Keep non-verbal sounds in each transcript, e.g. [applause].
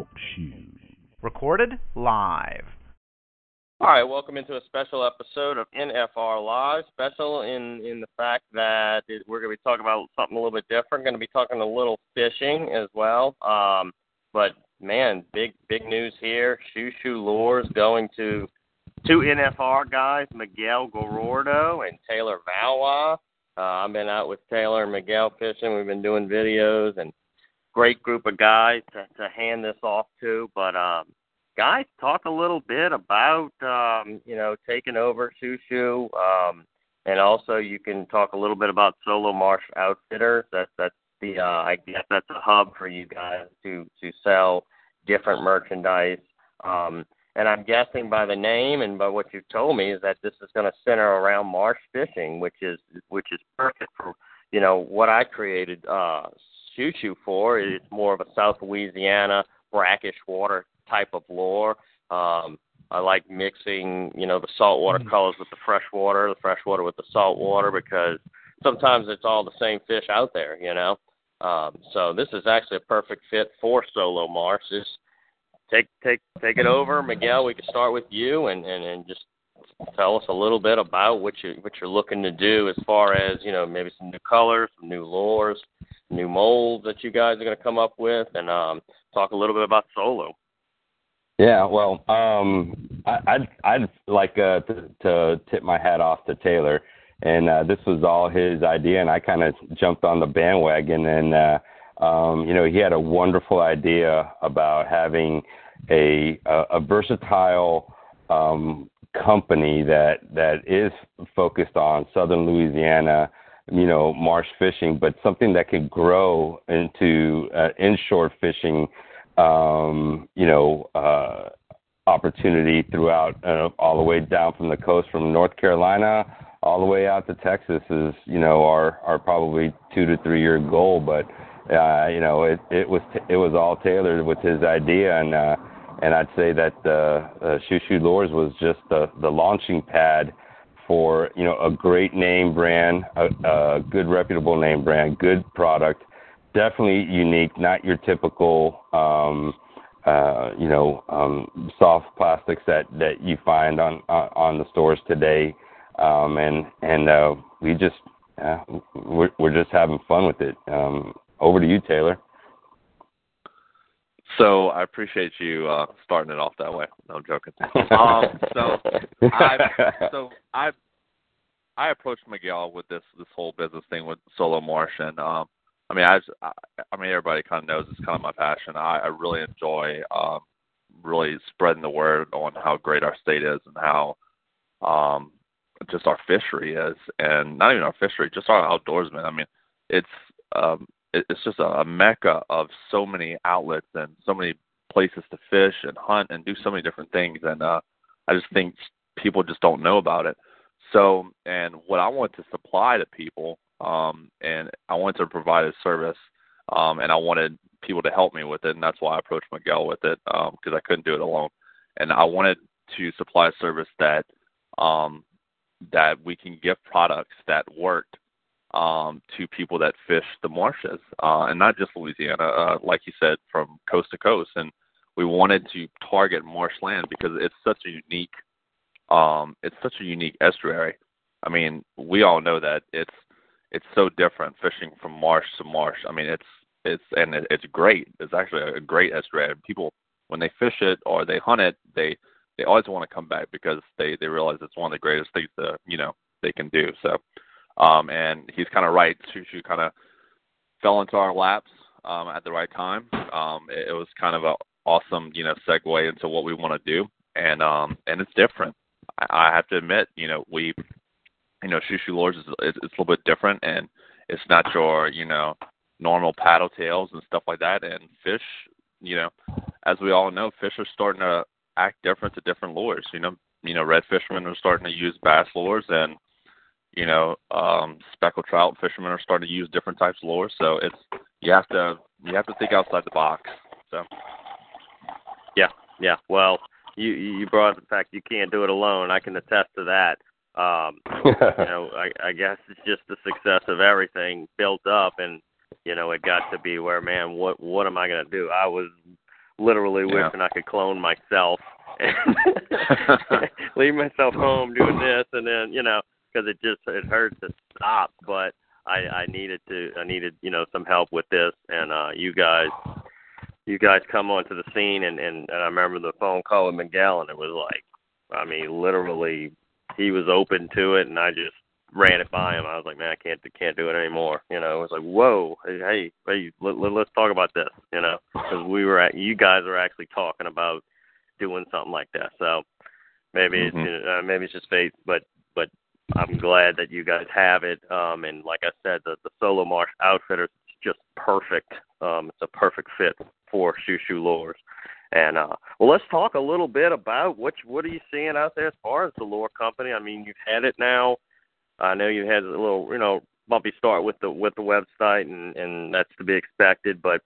Talk Shoe. Recorded live. All right, welcome into a special episode of NFR Live. Special in in the fact that it, we're going to be talking about something a little bit different. Going to be talking a little fishing as well. Um, but man, big big news here. Shoo Shoo Lures going to two NFR guys, Miguel Gorordo and Taylor Valois. Uh, I've been out with Taylor and Miguel fishing. We've been doing videos and great group of guys to, to hand this off to. But um, guys, talk a little bit about um, you know taking over Shu, um, and also you can talk a little bit about Solo Marsh Outfitters. That's that's the uh, I guess that's a hub for you guys to to sell different merchandise. Um, and I'm guessing by the name and by what you've told me is that this is going to center around marsh fishing, which is which is perfect for you know what I created uh, Shu-Shu for. It's more of a South Louisiana brackish water type of lure. Um, I like mixing, you know, the saltwater mm-hmm. colors with the fresh water, the fresh water with the salt water, because sometimes it's all the same fish out there, you know. Um, so this is actually a perfect fit for solo marsh. Just take take take it over, Miguel. We can start with you and and, and just tell us a little bit about what you what you're looking to do as far as you know maybe some new colors, some new lures, new molds that you guys are going to come up with, and um, talk a little bit about solo. Yeah, well, um, I, I'd I'd like uh, to, to tip my hat off to Taylor, and uh, this was all his idea, and I kind of jumped on the bandwagon, and uh, um, you know, he had a wonderful idea about having a a, a versatile um, company that that is focused on southern Louisiana, you know, marsh fishing, but something that could grow into uh, inshore fishing um, you know, uh, opportunity throughout uh, all the way down from the coast from North Carolina all the way out to Texas is, you know, our our probably two to three year goal. But uh, you know, it it was it was all tailored with his idea, and uh, and I'd say that uh, uh, Shu Lures was just the the launching pad for you know a great name brand, a, a good reputable name brand, good product, definitely unique, not your typical, um, uh, you know, um, soft plastics that that you find on on, on the stores today. Um, and and uh, we just uh, we're we're just having fun with it. Um, over to you, Taylor. So I appreciate you uh, starting it off that way. No, I'm joking. [laughs] Um, so I [laughs] so I I approached Miguel with this this whole business thing with Solo Marsh, and um, I mean, as I, I mean, everybody kind of knows it's kind of my passion. I, I really enjoy um, really spreading the word on how great our state is and how um, just our fishery is, and not even our fishery, just our outdoorsmen. I mean, it's um, it's just a, mecca of so many outlets and so many places to fish and hunt and do so many different things, and uh, I just think people just don't know about it. So, and what I want to supply to people um, and I wanted to provide a service, um, and I wanted people to help me with it, and that's why I approached Miguel with it um because I couldn't do it alone, and I wanted to supply a service that um, that we can give products that worked um, to people that fish the marshes, uh, and not just Louisiana, uh, like you said, from coast to coast, and we wanted to target marshland because it's such a unique um, it's such a unique estuary. I mean, we all know that it's it's so different fishing from marsh to marsh. I mean, it's it's and it, it's great. It's actually a great estuary. People when they fish it or they hunt it, they they always want to come back because they they realize it's one of the greatest things that you know they can do. So, um, and he's kind of right. Shu kind of fell into our laps um, at the right time. Um, it, it was kind of a awesome you know segue into what we want to do, and um, and it's different. I, I have to admit, you know, we you know, Shu lures is it's, it's a little bit different, and it's not your you know normal paddle tails and stuff like that. And fish, you know, as we all know, fish are starting to act different to different lures. You know, you know, red fishermen are starting to use bass lures, and you know, um, speckled trout fishermen are starting to use different types of lures. So it's you have to you have to think outside the box. So. Yeah, yeah. Well, you you brought up the fact you can't do it alone. I can attest to that. Um, you know, [laughs] I, I guess it's just the success of everything built up, and you know, it got to be where, man, what what am I going to do? I was literally Yeah. wishing I could clone myself and [laughs] [laughs] leave myself home doing this, and then you know, because it just it hurts to stop. But I I needed to I needed you know some help with this, and uh you guys you guys come onto the scene, and and, and I remember the phone call with Miguel, and it was like, I mean, literally, he was open to it, and I just ran it by him. I was like, man, I can't can't do it anymore. You know, it was like, whoa, hey, hey, let, let, let's talk about this. You know, because we were at you guys are actually talking about doing something like that. So maybe Mhm. it's uh, maybe it's just fate, but but I'm glad that you guys have it. Um, and like I said, the the solo marsh outfitter is just perfect. Um, it's a perfect fit for shu lures. And uh, well, let's talk a little bit about what what are you seeing out there as far as the lure company. I mean, you've had it now. I know you had a little, you know, bumpy start with the with the website, and and that's to be expected. But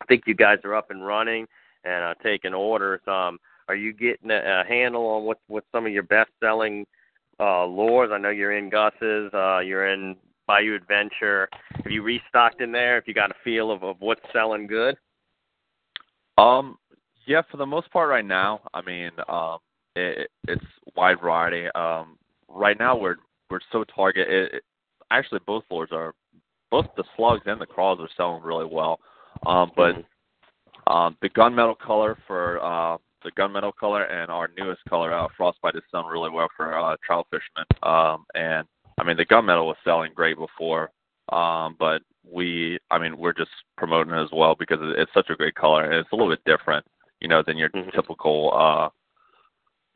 I think you guys are up and running and uh, taking orders. Um, are you getting a, a handle on what what some of your best selling uh, lures? I know you're in Gus's, uh, you're in Bayou Adventure. Have you restocked in there? If you got a feel of, of what's selling good? Um, yeah, for the most part right now, I mean, um, it, it's wide variety. Um, right now we're we're so target. It, it, actually, both lures are both the slugs and the crawls are selling really well. Um, but um, the gunmetal color for uh, the gunmetal color and our newest color, uh, frostbite, is selling really well for uh, trout fishermen. Um, and I mean, the gunmetal was selling great before, um, but we, I mean, we're just promoting it as well because it's such a great color and it's a little bit different, you know, than your Mhm. typical uh,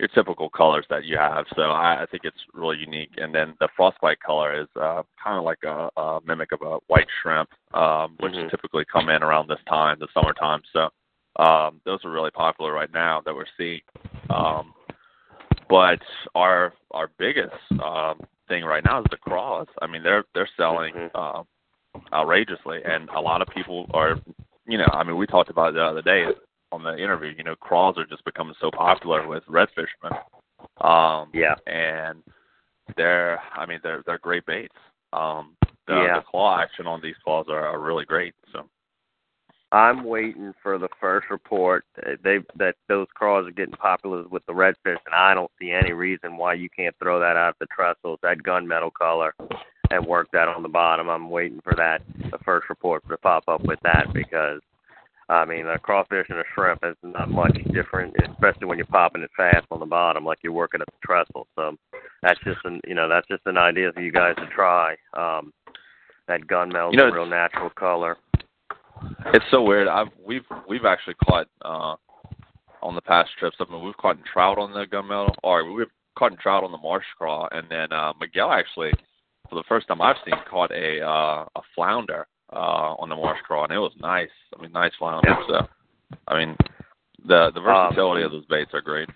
your typical colors that you have. So I, I think it's really unique. And then the frostbite color is uh, kind of like a, a mimic of a white shrimp, um, which Mhm. typically come in around this time, the summertime. So um, those are really popular right now that we're seeing. Um, but our our biggest um, thing right now is the craws. I mean, they're they're selling Mhm. uh, outrageously, and a lot of people are, you know, I mean, we talked about it the other day on the interview. You know, craws are just becoming so popular with red fishermen. Um, Yeah. and they're, I mean, they're they're great baits. Um, the, Yeah. the claw action on these claws are, are really great. So. I'm waiting for the first report that they that those crawls are getting popular with the redfish, and I don't see any reason why you can't throw that out the trestles, that gunmetal color, and work that on the bottom. I'm waiting for that the first report to pop up with that because I mean a crawfish and a shrimp is not much different, especially when you're popping it fast on the bottom like you're working at the trestle. So that's just an you know that's just an idea for you guys to try. Um, that gunmetal You know, is a real natural color. It's so weird. I've we've we've actually caught uh on the past trips. I mean, we've caught trout on the gunmetal, or we've caught trout on the marsh craw, and then uh Miguel actually, for the first time I've seen, caught a uh a flounder uh on the marsh craw, and it was nice. I mean, nice flounder. So, I mean, the the versatility of those baits are great.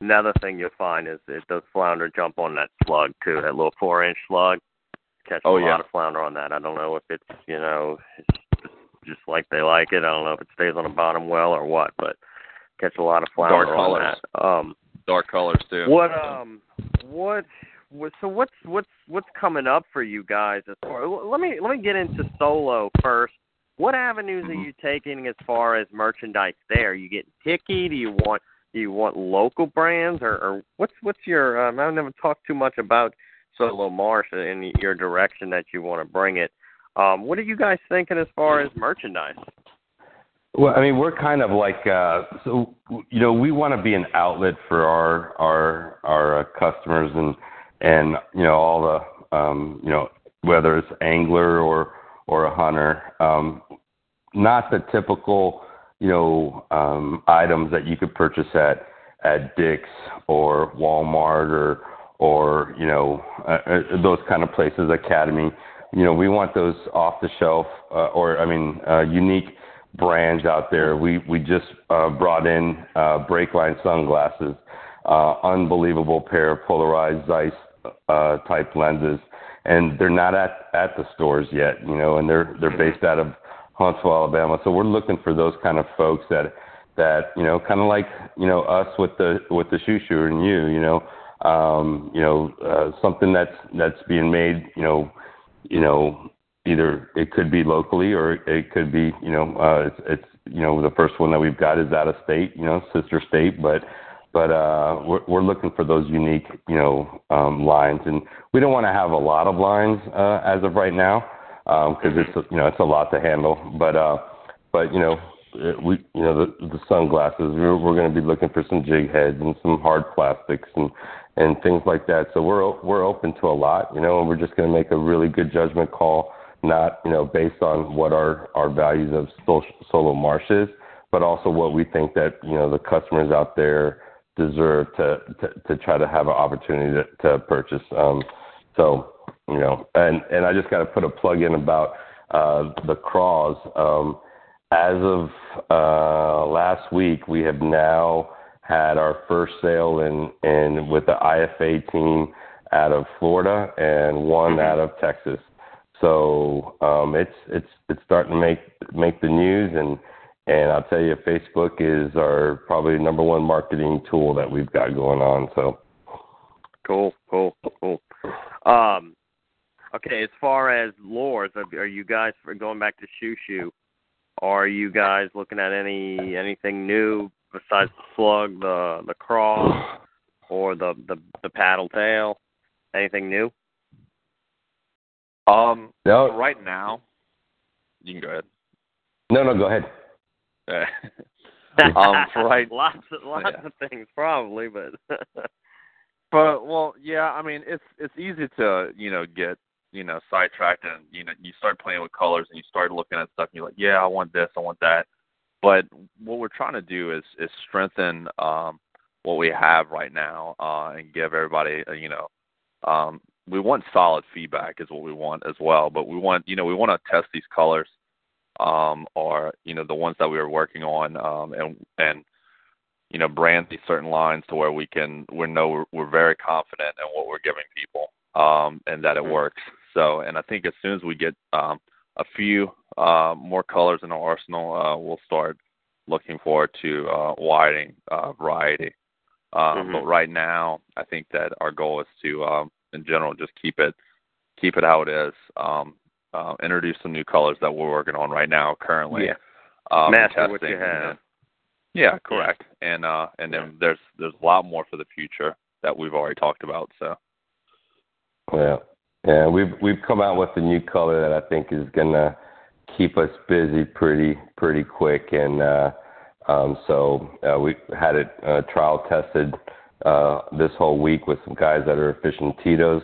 Another thing you'll find is that those flounder jump on that slug too, that little four inch slug. Catch Oh, a yeah. lot of flounder on that. I don't know if it's you know it's just like they like it. I don't know if it stays on the bottom well or what, but catch a lot of flounder Dark on colors. that. Um Dark colors too. what um what what so what's what's what's coming up for you guys as far let me let me get into solo first. What avenues are Mhm. you taking as far as merchandise there? Are you getting picky? Do you want do you want local brands or, or what's what's your um, I've never talked too much about Solo Marsh and your direction that you want to bring it. Um, what are you guys thinking as far as merchandise? Well, I mean, we're kind of like uh, so. You know, we want to be an outlet for our our our uh, customers and and you know all the um, you know whether it's angler or or a hunter. Um, not the typical you know um, items that you could purchase at at Dick's or Walmart or or you know uh, uh, those kind of places, Academy. You know, we want those off the shelf uh, or I mean uh, unique brands out there. We we just uh, brought in uh, Breakline sunglasses, uh, unbelievable pair of polarized Zeiss uh, type lenses, and they're not at at the stores yet. You know, and they're they're based out of Huntsville, Alabama. So we're looking for those kind of folks that that you know, kind of like you know us with the with the shoe shoe and you. You know, um, you know uh, something that's that's being made. You know, you know either it could be locally or it could be you know uh, it's, it's you know the first one that we've got is out of state, you know, sister state, but but uh, we're we're looking for those unique you know um, lines, and we don't want to have a lot of lines uh, as of right now because um, it's you know it's a lot to handle, but uh, but you know we you know the the sunglasses we're we're going to be looking for some jig heads and some hard plastics and and things like that. So we're we're open to a lot, you know, and we're just going to make a really good judgment call, not you know based on what our our values of solo marsh is, but also what we think that you know the customers out there deserve to to, to try to have an opportunity to, to purchase. Um, so you know, and and I just got to put a plug in about uh, the craws. Um, as of uh, last week, we have now had our first sale in, with the IFA team out of Florida and one mm-hmm. out of Texas. So um, it's it's it's starting to make make the news, and and I'll tell you, Facebook is our probably number one marketing tool that we've got going on. So cool, cool, cool. Um, okay, as far as lures, are you guys going back to Shoo Shoo? Are you guys looking at any anything new besides the slug, the the craw, or the the the paddle tail? Anything new? Um, no. Right now, you can go ahead. No, no, go ahead. [laughs] um, right. [laughs] lots, of, lots yeah. of things probably, but. [laughs] but well, yeah. I mean, it's it's easy to you know get you know sidetracked and you know you start playing with colors and you start looking at stuff and you're like, yeah, I want this, I want that. But what we're trying to do is is strengthen um, what we have right now uh, and give everybody, uh, you know, um, we want solid feedback is what we want as well. But we want, you know, we want to test these colors, um, or you know, the ones that we are working on, um, and and you know, brand these certain lines to where we can we know we're, we're very confident in what we're giving people, um, and that it mm-hmm. works. So, and I think as soon as we get um, a few uh, more colors in our arsenal, uh, we'll start looking forward to uh, widening uh, variety. Um, mm-hmm. But right now, I think that our goal is to, um, in general, just keep it keep it how it is. Um, uh, introduce some new colors that we're working on right now, currently. Yeah. Um, Master what you have. And, yeah, correct. Yeah. And uh, and then yeah. there's there's a lot more for the future that we've already talked about. So. Yeah. Yeah, we've we've come out with a new color that I think is gonna keep us busy pretty pretty quick, and uh, um, so uh, we had it uh, trial tested uh, this whole week with some guys that are fishing Tito's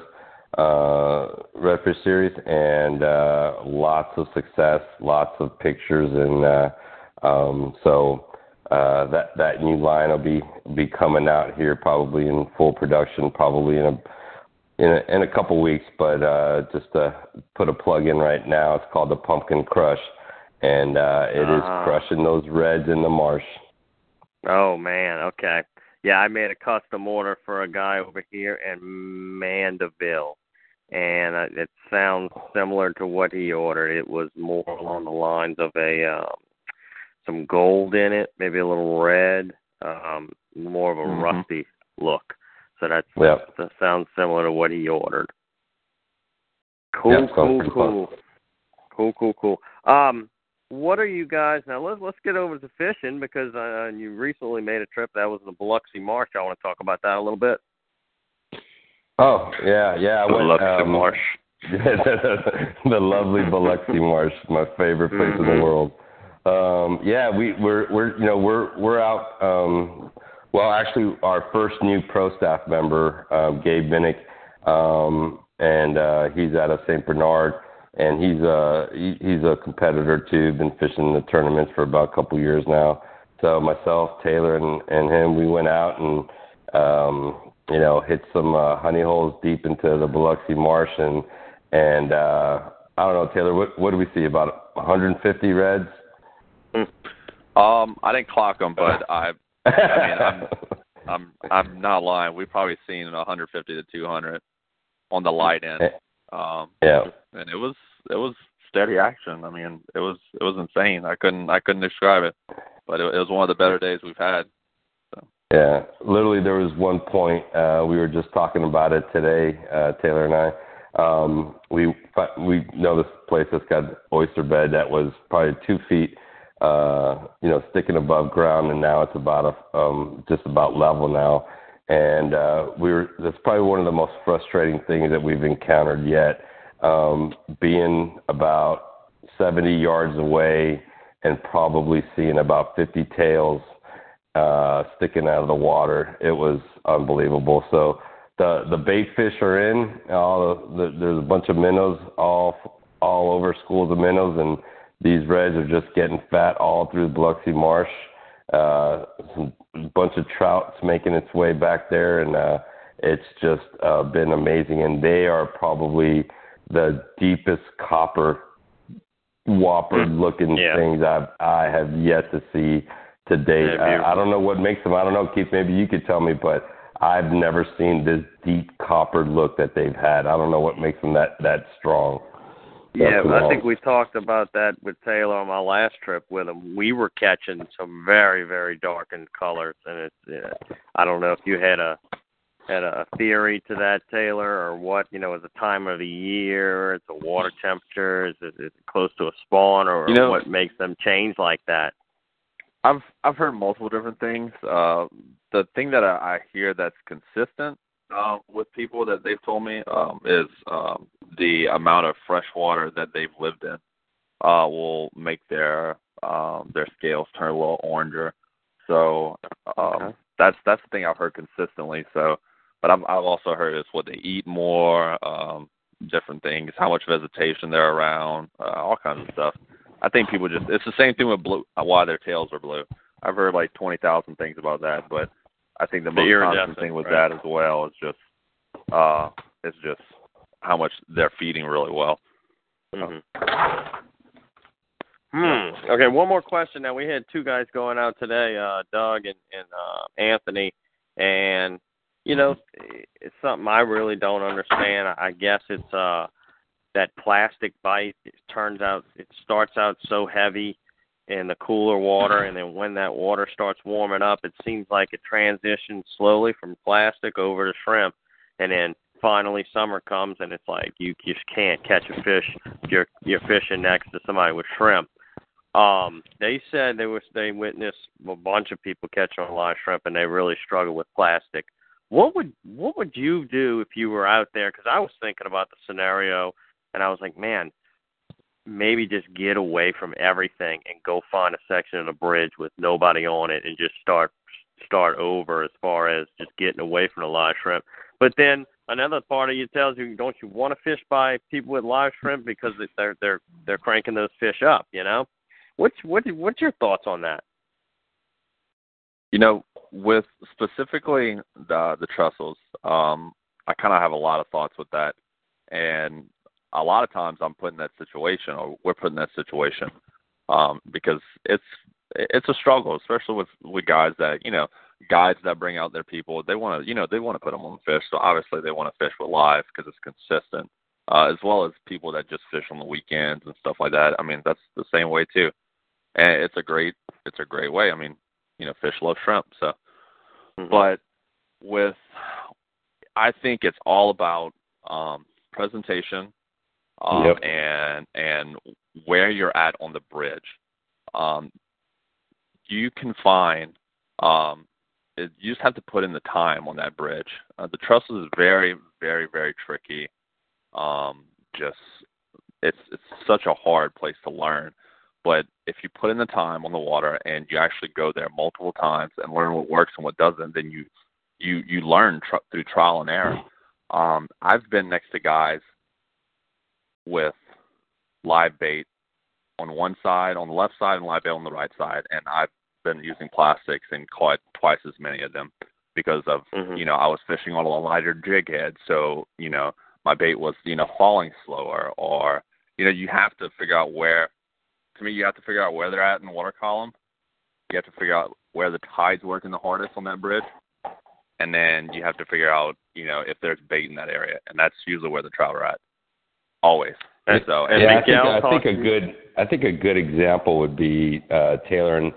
uh, Redfish series, and uh, lots of success, lots of pictures, and uh, um, so uh, that that new line will be be coming out here probably in full production, probably in a in a, in a couple weeks, but uh, just to put a plug in right now, it's called the Pumpkin Crush, and uh, it uh, is uh-huh. crushing those reds in the marsh. Oh man, okay, yeah, I made a custom order for a guy over here in Mandeville, and uh, it sounds similar to what he ordered. It was more along the lines of a um, some gold in it, maybe a little red, um, more of a mm-hmm. rusty look. So that's that sounds similar to what he ordered. Cool, yep, cool, cool, cool, cool, cool. Um, what are you guys now? Let's let's get over to fishing because uh, you recently made a trip that was in the Biloxi Marsh. I want to talk about that a little bit. Oh yeah, yeah. I Biloxi um, Marsh. [laughs] the lovely Biloxi Marsh, my favorite place mm-hmm. in the mm-hmm. world. Um, yeah, we we're we're you know we're we're out um, well, actually, our first new pro staff member, um, Gabe Minnick, um, and uh, he's out of St. Bernard, and he's a he, he's a competitor too. Been fishing the tournaments for about a couple years now. So myself, Taylor, and and him, we went out and um, you know hit some uh, honey holes deep into the Biloxi Marsh, and and uh, I don't know, Taylor, what what do we see about 150 reds? Um, I didn't clock them, but I I mean, I'm [laughs] I'm I'm not lying. We've probably seen 150 to 200 on the light end. Um, yeah. And it was it was steady action. I mean, it was it was insane. I couldn't I couldn't describe it, but it, it was one of the better days we've had. So. Yeah, literally, there was one point uh, we were just talking about it today, uh, Taylor and I. Um, we we know this place that's got oyster bed that was probably two feet, uh, you know, sticking above ground, and now it's about a, um, just about level now. And uh, we were that's probably one of the most frustrating things that we've encountered yet. Um, being about 70 yards away and probably seeing about 50 tails uh, sticking out of the water. It was unbelievable. So the the bait fish are in. All the, there's a bunch of minnows all all over schools of minnows, and these reds are just getting fat all through the Biloxi Marsh. Uh, some bunch of trouts making its way back there, and uh, it's just uh, been amazing. And they are probably the deepest copper whopper looking Yeah. things I've I have yet to see to date. Yeah. I, I don't know what makes them. I don't know, Keith. Maybe you could tell me, but I've never seen this deep copper look that they've had. I don't know what makes them that that strong. Yeah, I think we talked about that with Taylor on my last trip with him. We were catching some very, very darkened colors, and it's. Yeah, I don't know if you had a had a theory to that, Taylor, or what? You know, is the time of the year? Is the water temperature? Is it, is it close to a spawn, or You know- what makes them change like that? I've I've heard multiple different things. Uh, the thing that I, I hear that's consistent uh, with people that they've told me um, is um, the amount of fresh water that they've lived in uh, will make their um, their scales turn a little oranger. So um, Okay. that's that's the thing I've heard consistently. So, but I've I've also heard it's what they eat more, um, different things, how much vegetation they're around, uh, all kinds of stuff. I think people just it's the same thing with blue uh, why their tails are blue. I've heard like twenty thousand things about that, but I think the The most constant thing with right. that as well is just uh it's just how much they're feeding really well. hmm Hmm. Okay, one more question. Now we had two guys going out today, uh, Doug and, and uh, Anthony, and you know, it's something I really don't understand. I guess it's uh that plastic bite. It turns out it starts out so heavy in the cooler water, and then when that water starts warming up, it seems like it transitions slowly from plastic over to shrimp, and then finally summer comes and it's like you just can't catch a fish. You're you're fishing next to somebody with shrimp. Um, they said they was they witnessed a bunch of people catching a lot of shrimp, and they really struggle with plastic. What would what would you do if you were out there? Because I was thinking about the scenario, and I was like, man, maybe just get away from everything and go find a section of the bridge with nobody on it, and just start start over as far as just getting away from the live shrimp. But then another part of you tells you, don't you want to fish by people with live shrimp because they're they're they're cranking those fish up, you know? What's what what's your thoughts on that? You know, with specifically the the trestles, um, I kind of have a lot of thoughts with that, and a lot of times I'm put in that situation, or we're put in that situation, um, because it's it's a struggle, especially with with guys that you know guides that bring out their people. They want to you know they want to put them on fish, so obviously they want to fish with live because it's consistent, uh, as well as people that just fish on the weekends and stuff like that. I mean that's the same way too, and it's a great it's a great way. I mean you know fish love shrimp, so but with I think it's all about um, presentation um, Yep. and and where you're at on the bridge. Um, you can find um, it, you just have to put in the time on that bridge. Uh, the trestle is very very very tricky. Um, just it's it's such a hard place to learn. But if you put in the time on the water and you actually go there multiple times and learn what works and what doesn't, then you you you learn tr- through trial and error. Um, I've been next to guys with live bait on one side, on the left side, and live bait on the right side, and I've been using plastics and caught twice as many of them because of Mhm. you know I was fishing on a lighter jig head, so you know my bait was you know falling slower, or you know you have to figure out where. To me, you have to figure out where they're at in the water column. You have to figure out where the tide's working the hardest on that bridge, and then you have to figure out you know if there's bait in that area, and that's usually where the trout are at. Always. And- so and yeah, I think, I think a good I think a good example would be uh, Taylor and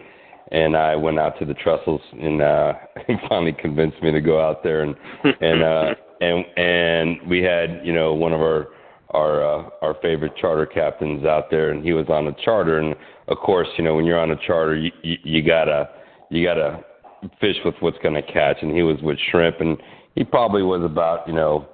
and I went out to the trestles and uh, [laughs] he finally convinced me to go out there and and uh, [laughs] and and we had you know one of our our uh, our favorite charter captains out there, and he was on a charter, and of course, you know when you're on a charter, you you, you gotta you gotta fish with what's going to catch, and he was with shrimp, and he probably was about you know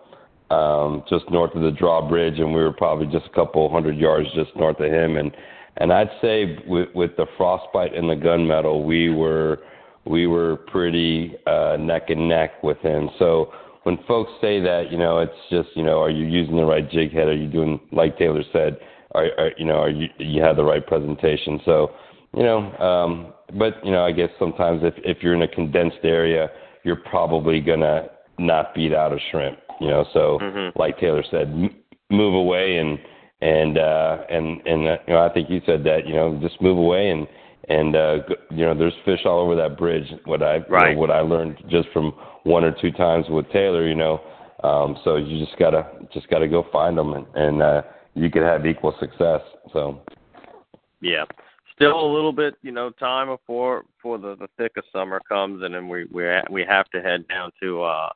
um, just north of the drawbridge, and we were probably just a couple hundred yards just north of him, and and I'd say with with the frostbite and the gunmetal, we were we were pretty uh, neck and neck with him. So when folks say that, you know, it's just, you know, are you using the right jig head? Are you doing like Taylor said? Are, are you know, are you you have the right presentation? So, you know, um, but you know, I guess sometimes if if you're in a condensed area, you're probably gonna not beat out a shrimp. You know, so mm-hmm. like Taylor said, m- move away and and uh, and and uh, you know, I think you said that. You know, just move away and and uh, you know, there's fish all over that bridge. What I right. you know, what I learned just from one or two times with Taylor, you know. Um, so you just gotta just gotta go find them, and, and uh, you could have equal success. So. Yeah, still a little bit, you know, time before before the the thick of summer comes, and then we we we have to head down to uh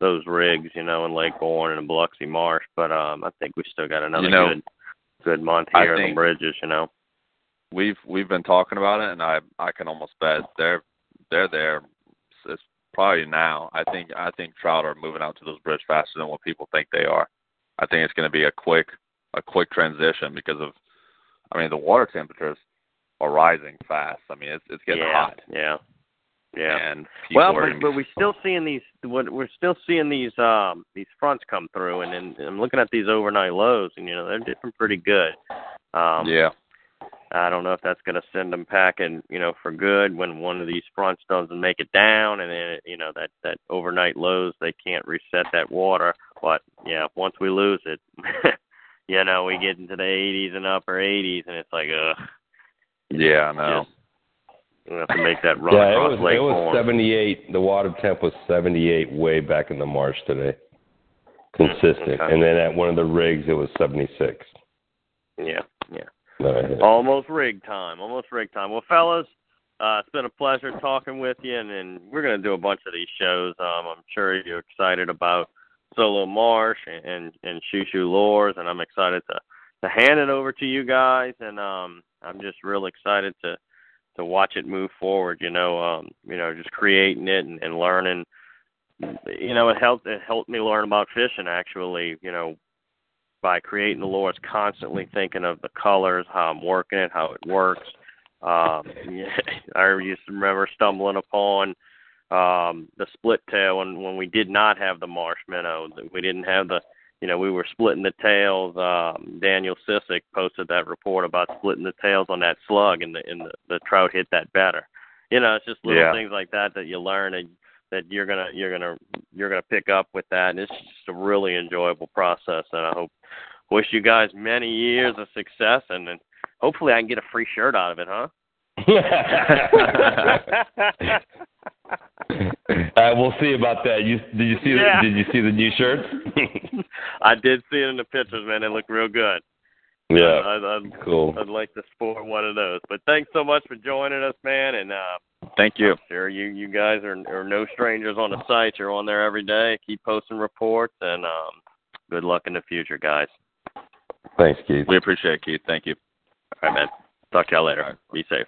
those rigs, you know, in Lake Borgne and Biloxi Marsh. But um, I think we still got another you know, good good month here on the bridges, you know. We've we've been talking about it, and I I can almost bet they're they're there. It's probably now. I think I think trout are moving out to those bridges faster than what people think they are. I think it's going to be a quick a quick transition because of, I mean, the water temperatures are rising fast. I mean, it's it's getting yeah, hot. Yeah. Yeah. And well, but, but we're still seeing these. What we're still seeing these um these fronts come through, and, and I'm looking at these overnight lows, and you know they're dipping pretty good. Um, yeah. I don't know if that's going to send them packing, you know, for good when one of these fronts doesn't make it down, and then you know that that overnight lows they can't reset that water. But yeah, once we lose it, [laughs] you know, we get into the 80s and upper 80s, and it's like, uh. Yeah, I know. We have to make that run yeah, across it was, Lake it was Borgne. 78. The water temp was 78 way back in the marsh today. Consistent. Okay. And then at one of the rigs, it was 76. Yeah, yeah. Uh, Almost rig time. Almost rig time. Well, fellas, uh, it's been a pleasure talking with you, and, and we're going to do a bunch of these shows. Um, I'm sure you're excited about Solo Marsh and and, and Shu Lures, and I'm excited to to hand it over to you guys. And um, I'm just real excited to to watch it move forward. You know, um, you know, just creating it and, and learning. You know, it helped it helped me learn about fishing. Actually, you know, by creating the lures, constantly thinking of the colors, how I'm working it, how it works. Um, [laughs] I used to remember stumbling upon um, the split tail when when we did not have the marsh minnow. We didn't have the, you know, we were splitting the tails. Um, Daniel Sissick posted that report about splitting the tails on that slug, and the and the, the trout hit that better. You know, it's just little Yeah. things like that that you learn and that you're gonna you're gonna you're gonna pick up with that, and it's just a really enjoyable process. And I hope wish you guys many years of success, and then hopefully I can get a free shirt out of it, huh? [laughs] [laughs] uh, we'll see about that. You did you see Yeah. the, did you see the new shirts? [laughs] I did see it in the pictures, man. They look real good. yeah, I'd, I'd, cool. I'd like to sport one of those. But thanks so much for joining us, man. And uh, Thank you. I'm sure you you guys are, are no strangers on the site. You're on there every day. Keep posting reports, and um, good luck in the future, guys. Thanks, Keith. We appreciate it, Keith. Thank you. All right, man. Talk to y'all later. All right. Be safe.